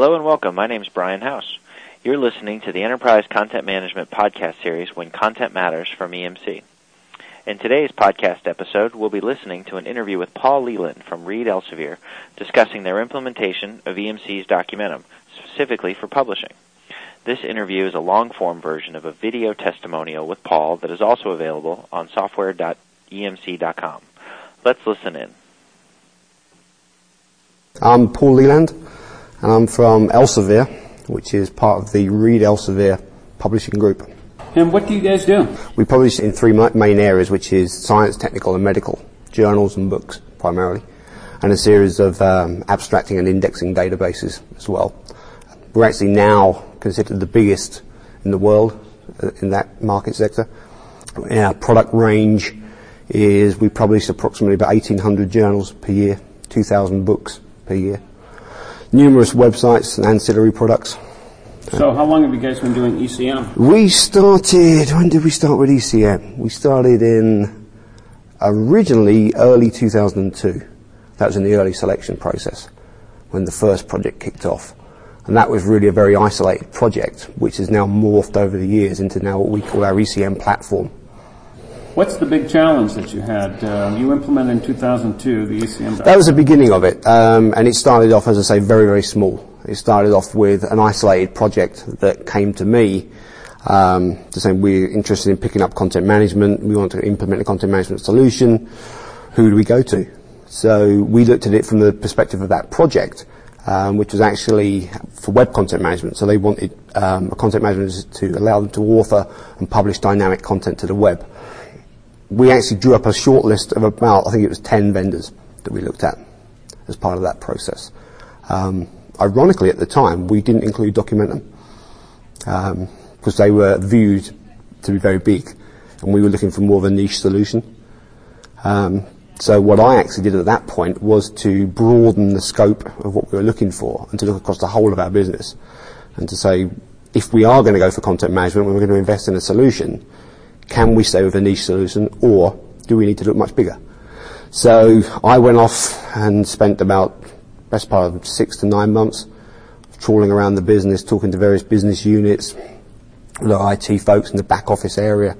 Hello and welcome. My name is Brian House. You're listening to the Enterprise Content Management podcast series When Content Matters from EMC. In today's podcast episode, we'll be listening to an interview with Paul Leland from Reed Elsevier discussing their implementation of EMC's Documentum, specifically for publishing. This interview is a long form version of a video testimonial with Paul that is also available on software.emc.com. Let's listen in. I'm Paul Leland, and I'm from Elsevier, which is part of the Reed Elsevier publishing group. And what do you guys do? We publish in three main areas, which is science, technical, and medical, journals and books primarily, and a series of um, abstracting and indexing databases as well. We're actually now considered the biggest in the world uh, in that market sector. Our product range is we publish approximately about 1,800 journals per year, 2,000 books per year, numerous websites and ancillary products. So how long have you guys been doing ECM? We started, when did we start with ECM? We started in originally early 2002. That was in the early selection process when the first project kicked off. And that was really a very isolated project, which has now morphed over the years into now what we call our ECM platform. What's the big challenge that you had? Uh, you implemented in 2002 the ECM. That was the beginning of it, um, and it started off, as I say, very, very small. It started off with an isolated project that came to me um, to say we're interested in picking up content management. We want to implement a content management solution. Who do we go to? So we looked at it from the perspective of that project, um, which was actually for web content management. So they wanted um, a content management to allow them to author and publish dynamic content to the web. We actually drew up a short list of about, I think it was 10 vendors that we looked at as part of that process. Um, ironically, at the time, we didn't include Documentum um, because they were viewed to be very big, and we were looking for more of a niche solution. Um, so what I actually did at that point was to broaden the scope of what we were looking for and to look across the whole of our business and to say, if we are going to go for content management, we're going to invest in a solution, can we stay with a niche solution or do we need to look much bigger? So I went off and spent about best part of six to nine months trawling around the business, talking to various business units, the IT folks in the back office area,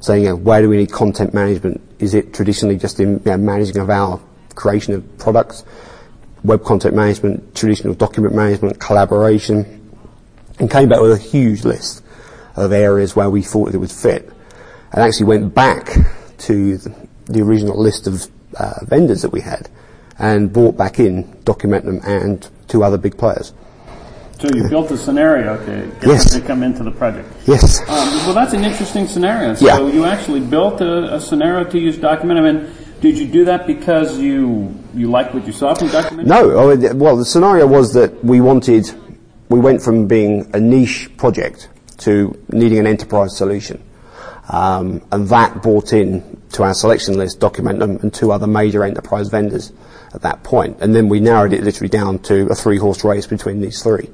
saying, where do we need content management? Is it traditionally just in managing of our creation of products, web content management, traditional document management, collaboration, and came back with a huge list of areas where we thought it would fit, and actually went back to the, the original list of uh, vendors that we had, and brought back in Documentum and two other big players. So you built a scenario to get Yes. them to come into the project. Yes. Um, well, that's an interesting scenario. So Yeah. you actually built a, a scenario to use Documentum, and did you do that because you you liked what you saw from Documentum? No, well, the scenario was that we wanted, we went from being a niche project to needing an enterprise solution. Um, and that brought in to our selection list Documentum and two other major enterprise vendors at that point. And then we narrowed it literally down to a three horse race between these three.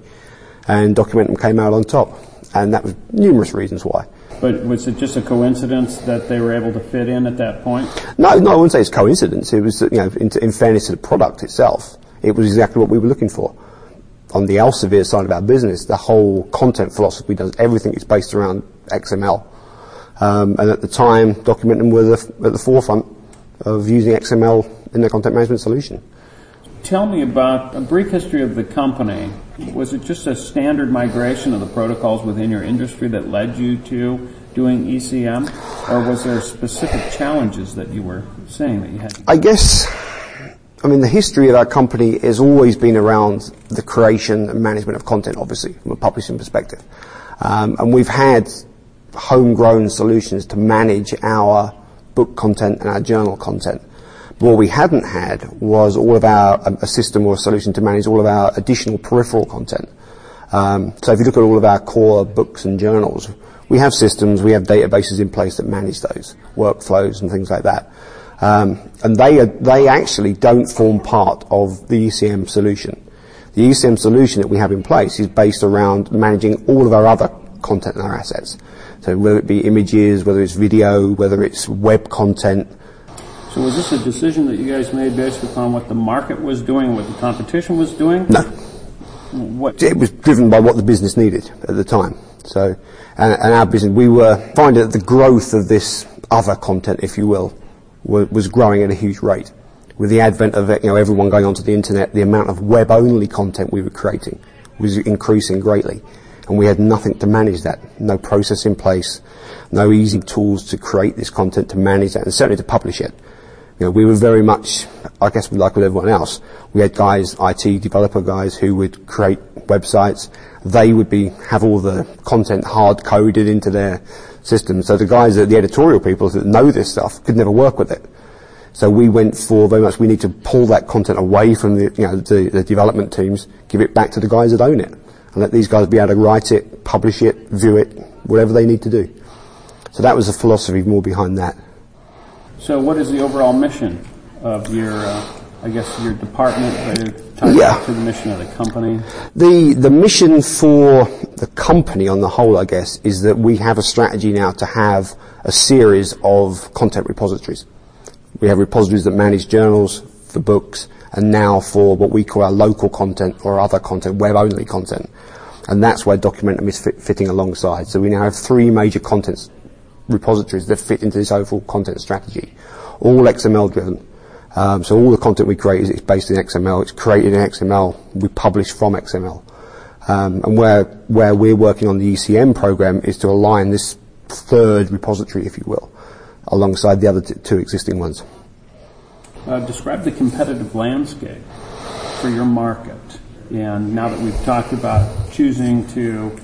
And Documentum came out on top. And that was numerous reasons why. But was it just a coincidence that they were able to fit in at that point? No, no, I wouldn't say it's coincidence. It was, you know, in, in fairness to the product itself, it was exactly what we were looking for. On the Elsevier side of our business, the whole content philosophy does everything is based around XML. Um, and at the time, Documentum were the, at the forefront of using XML in their content management solution. Tell me about a brief history of the company. Was it just a standard migration of the protocols within your industry that led you to doing ECM, or was there specific challenges that you were seeing that you had? To- I guess, I mean, the history of our company has always been around the creation and management of content, obviously, from a publishing perspective. Um, and we've had homegrown solutions to manage our book content and our journal content. What we hadn't had was all of our, a, system or a solution to manage all of our additional peripheral content. Um, so if you look at all of our core books and journals, we have systems, we have databases in place that manage those workflows and things like that. Um, and they actually don't form part of the ECM solution. The ECM solution that we have in place is based around managing all of our other content and our assets. So whether it be images, whether it's video, whether it's web content. So was this a decision that you guys made based upon what the market was doing, what the competition was doing? No. What? It was driven by what the business needed at the time. So, and, and our business, we were finding that the growth of this other content, if you will, was, was growing at a huge rate. With the advent of you know everyone going onto the internet, the amount of web-only content we were creating was increasing greatly, and we had nothing to manage that. No process in place, no easy tools to create this content, to manage that, and certainly to publish it. You know, we were very much, I guess, like with everyone else. We had guys, IT developer guys, who would create websites. They would be have all the content hard coded into their system. So the guys, the editorial people that know this stuff, could never work with it. So we went for very much. We need to pull that content away from the you know the, the development teams, give it back to the guys that own it, and let these guys be able to write it, publish it, view it, whatever they need to do. So that was the philosophy more behind that. So, what is the overall mission of your, uh, I guess, your department? yeah. To the mission of the company. The the mission for the company on the whole, I guess, is that we have a strategy now to have a series of content repositories. We have repositories that manage journals for books, and now for what we call our local content or other content, web-only content. And that's where Documentum is fit, fitting alongside. So we now have three major content repositories that fit into this overall content strategy, all XML driven. Um, so all the content we create is based in XML. It's created in XML. We publish from XML. Um, and where where we're working on the ECM program is to align this third repository, if you will, alongside the other t- two existing ones. Uh, describe the competitive landscape for your market. And now that we've talked about choosing to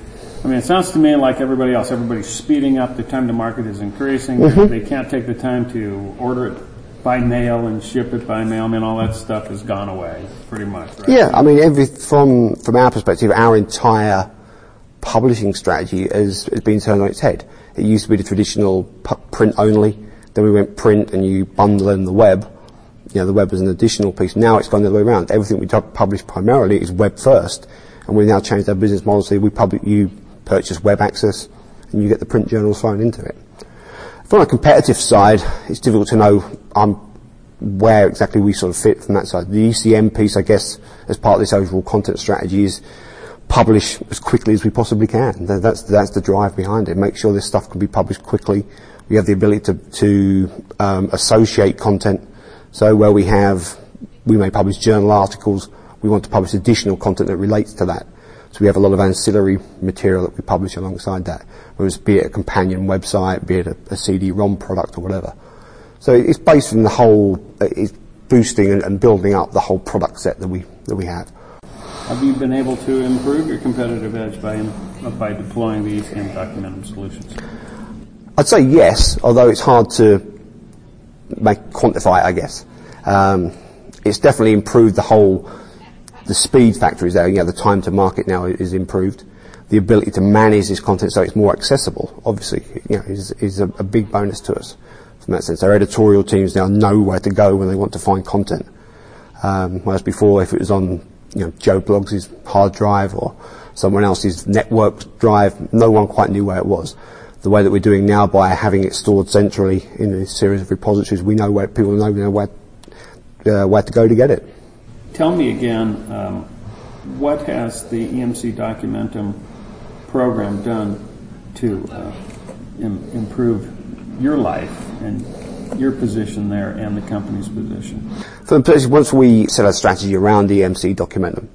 I mean, it sounds to me like everybody else. Everybody's speeding up. The time to market is increasing. Mm-hmm. They can't take the time to order it by mail and ship it by mail. I mean, all that stuff has gone away pretty much. Right? Yeah, I mean, every from from our perspective, our entire publishing strategy has, has been turned on its head. It used to be the traditional print only. Then we went print, and you bundle in the web. You know, the web was an additional piece. Now it's gone the other way around. Everything we publish primarily is web first, and we've now changed our business model. So we publish you purchase web access, and you get the print journals thrown into it. From a competitive side, it's difficult to know um, where exactly we sort of fit from that side. The ECM piece, I guess, as part of this overall content strategy is publish as quickly as we possibly can. That's, that's the drive behind it. Make sure this stuff can be published quickly. We have the ability to, to um, associate content. So where we have, we may publish journal articles, we want to publish additional content that relates to that. So we have a lot of ancillary material that we publish alongside that, whether it's be it a companion website, be it a, a CD-ROM product or whatever. So it's based on the whole, it's boosting and, and building up the whole product set that we that we have. Have you been able to improve your competitive edge by by deploying these ECM Documentum solutions? I'd say yes, although it's hard to make quantify it. I guess um, it's definitely improved the whole the speed factor is there. You know, the time to market now is improved. The ability to manage this content so it's more accessible, obviously, you know, is, is a, a big bonus to us from that sense. Our editorial teams now know where to go when they want to find content. Um, whereas before, if it was on, you know, Joe Bloggs' hard drive or someone else's network drive, no one quite knew where it was. The way that we're doing now by having it stored centrally in a series of repositories, we know where people know, know where, uh, where to go to get it. Tell me again, um, what has the EMC Documentum program done to uh, Im- improve your life and your position there and the company's position? For the once we set our strategy around EMC Documentum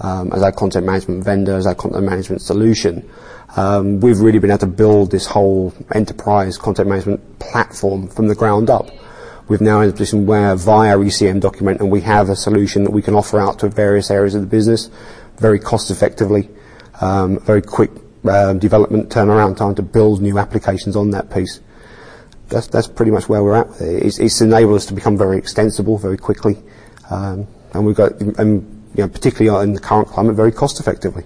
um, as our content management vendor, as our content management solution, um, we've really been able to build this whole enterprise content management platform from the ground up. We've now in a position where via ECM Documentum we have a solution that we can offer out to various areas of the business very cost effectively, um, very quick um, development turnaround time to build new applications on that piece. That's, that's pretty much where we're at. It's, it's enabled us to become very extensible very quickly. Um, and we've got, and, you know, particularly in the current climate, very cost effectively.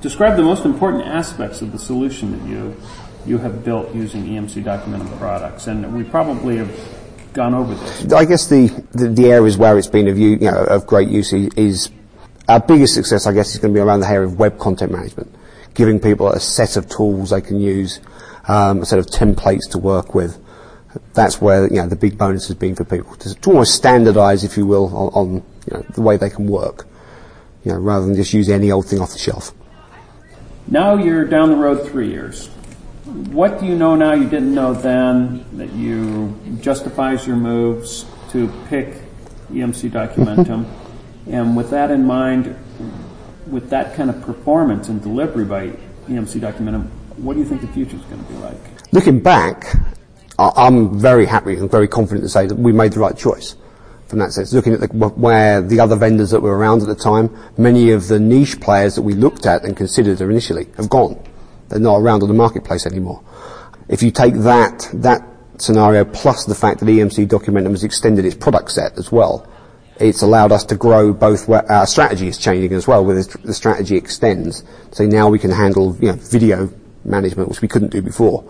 Describe the most important aspects of the solution that you you have built using EMC Documentum products, and we probably have gone over this. I guess the, the, the areas where it's been of, you know, of great use is our biggest success, I guess, is going to be around the area of web content management, giving people a set of tools they can use, um, a set of templates to work with. That's where you know the big bonus has been for people to, to almost standardise, if you will, on, on you know, the way they can work. you know, rather than just use any old thing off the shelf. Now you're down the road three years. What do you know now you didn't know then that you justifies your moves to pick EMC Documentum? and with that in mind, with that kind of performance and delivery by EMC Documentum, what do you think the future is going to be like? Looking back, I'm very happy and very confident to say that we made the right choice from that sense. Looking at the, where the other vendors that were around at the time, many of the niche players that we looked at and considered initially have gone. They're not around on the marketplace anymore. If you take that, that scenario plus the fact that EMC Documentum has extended its product set as well, it's allowed us to grow both where our strategy is changing as well, where the strategy extends. So now we can handle, you know, video management, which we couldn't do before.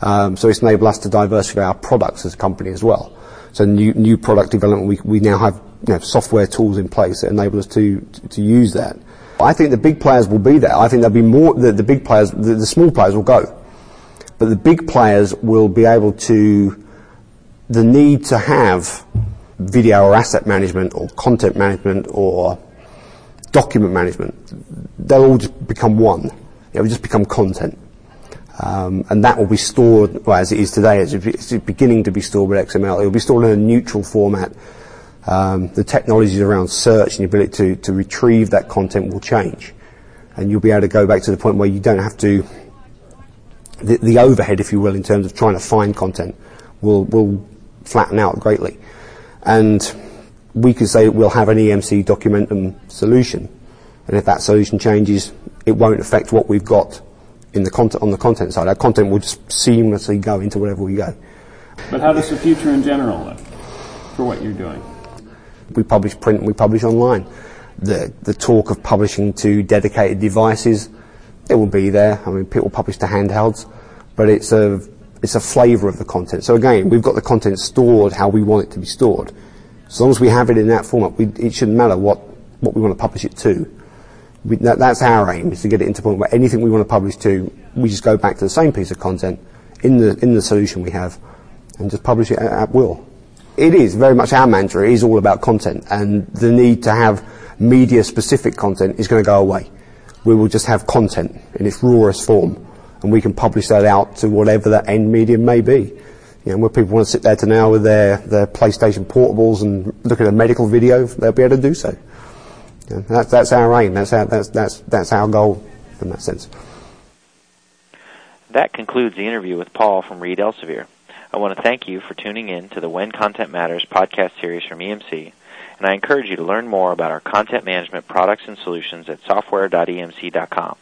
Um, so it's enabled us to diversify our products as a company as well. So new, new product development, we, we now have you know, software tools in place that enable us to, to, to use that. I think the big players will be there. I think there'll be more, the, the big players, the, the small players will go. But the big players will be able to, the need to have video or asset management or content management or document management, they'll all just become one. It will just become content. Um, and that will be stored, well, as it is today, it's beginning to be stored with XML. It will be stored in a neutral format. Um, the technologies around search and the ability to, to retrieve that content will change. And you'll be able to go back to the point where you don't have to, the, the overhead, if you will, in terms of trying to find content will, will flatten out greatly. And we could say we'll have an EMC Documentum solution. And if that solution changes, it won't affect what we've got in the content, on the content side. Our content will just seamlessly go into wherever we go. But how does the future in general look for what you're doing? We publish print and we publish online. The, the talk of publishing to dedicated devices, it will be there. I mean, people publish to handhelds, but it's a, it's a flavor of the content. So again, we've got the content stored how we want it to be stored. As long as we have it in that format, we, it shouldn't matter what, what we want to publish it to. We, that, that's our aim, is to get it into a point where anything we want to publish to, we just go back to the same piece of content in the, in the solution we have and just publish it at, at will. It is very much our mantra. It is all about content and the need to have media specific content is going to go away. We will just have content in its rawest form and we can publish that out to whatever that end medium may be. You know, where people want to sit there to now with their, their PlayStation portables and look at a medical video, they'll be able to do so. Yeah, that's, that's our aim. That's our, that's, that's, that's our goal in that sense. That concludes the interview with Paul from Reed Elsevier. I want to thank you for tuning in to the When Content Matters podcast series from EMC, and I encourage you to learn more about our content management products and solutions at software.emc.com,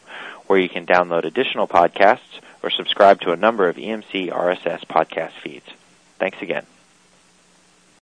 where you can download additional podcasts or subscribe to a number of EMC RSS podcast feeds. Thanks again.